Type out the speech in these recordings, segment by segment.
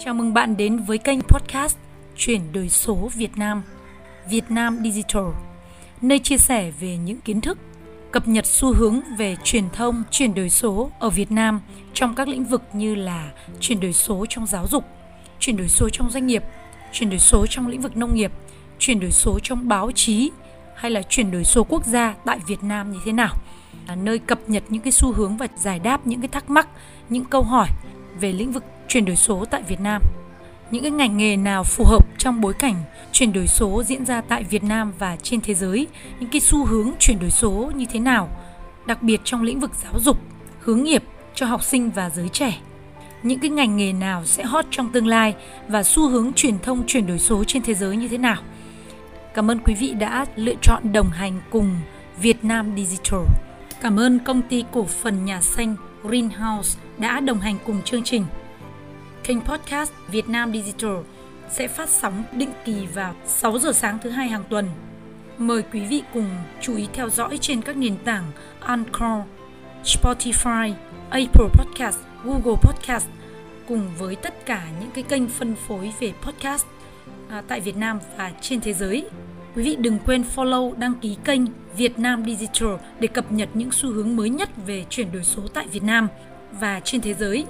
Chào mừng bạn đến với kênh podcast Chuyển đổi số Việt Nam, Việt Nam Digital, nơi chia sẻ về những kiến thức, cập nhật xu hướng về truyền thông, chuyển đổi số ở Việt Nam trong các lĩnh vực như là chuyển đổi số trong giáo dục, chuyển đổi số trong doanh nghiệp, chuyển đổi số trong lĩnh vực nông nghiệp, chuyển đổi số trong báo chí hay là chuyển đổi số quốc gia tại Việt Nam như thế nào. Là nơi cập nhật những cái xu hướng và giải đáp những cái thắc mắc, những câu hỏi về lĩnh vực chuyển đổi số tại Việt Nam. Những cái ngành nghề nào phù hợp trong bối cảnh chuyển đổi số diễn ra tại Việt Nam và trên thế giới, những cái xu hướng chuyển đổi số như thế nào, đặc biệt trong lĩnh vực giáo dục, hướng nghiệp cho học sinh và giới trẻ. Những cái ngành nghề nào sẽ hot trong tương lai và xu hướng truyền thông chuyển đổi số trên thế giới như thế nào. Cảm ơn quý vị đã lựa chọn đồng hành cùng Việt Nam Digital. Cảm ơn công ty cổ phần nhà xanh Greenhouse đã đồng hành cùng chương trình. Kênh podcast Việt Nam Digital sẽ phát sóng định kỳ vào 6 giờ sáng thứ hai hàng tuần. Mời quý vị cùng chú ý theo dõi trên các nền tảng Anchor, Spotify, Apple Podcast, Google Podcast cùng với tất cả những cái kênh phân phối về podcast à, tại Việt Nam và trên thế giới. Quý vị đừng quên follow, đăng ký kênh Việt Nam Digital để cập nhật những xu hướng mới nhất về chuyển đổi số tại Việt Nam và trên thế giới.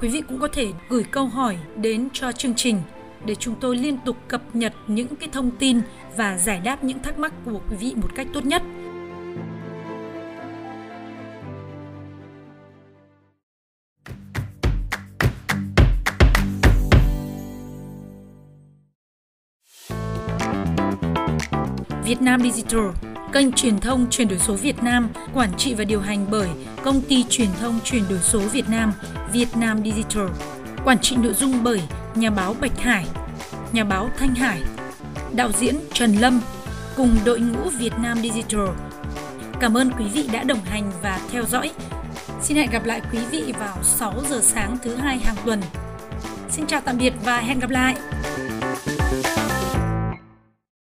Quý vị cũng có thể gửi câu hỏi đến cho chương trình để chúng tôi liên tục cập nhật những cái thông tin và giải đáp những thắc mắc của quý vị một cách tốt nhất. Việt Nam Digital, kênh truyền thông chuyển đổi số Việt Nam, quản trị và điều hành bởi Công ty Truyền thông Chuyển đổi số Việt Nam, Việt Nam Digital, quản trị nội dung bởi nhà báo Bạch Hải, nhà báo Thanh Hải, đạo diễn Trần Lâm cùng đội ngũ Việt Nam Digital. Cảm ơn quý vị đã đồng hành và theo dõi. Xin hẹn gặp lại quý vị vào 6 giờ sáng thứ hai hàng tuần. Xin chào tạm biệt và hẹn gặp lại.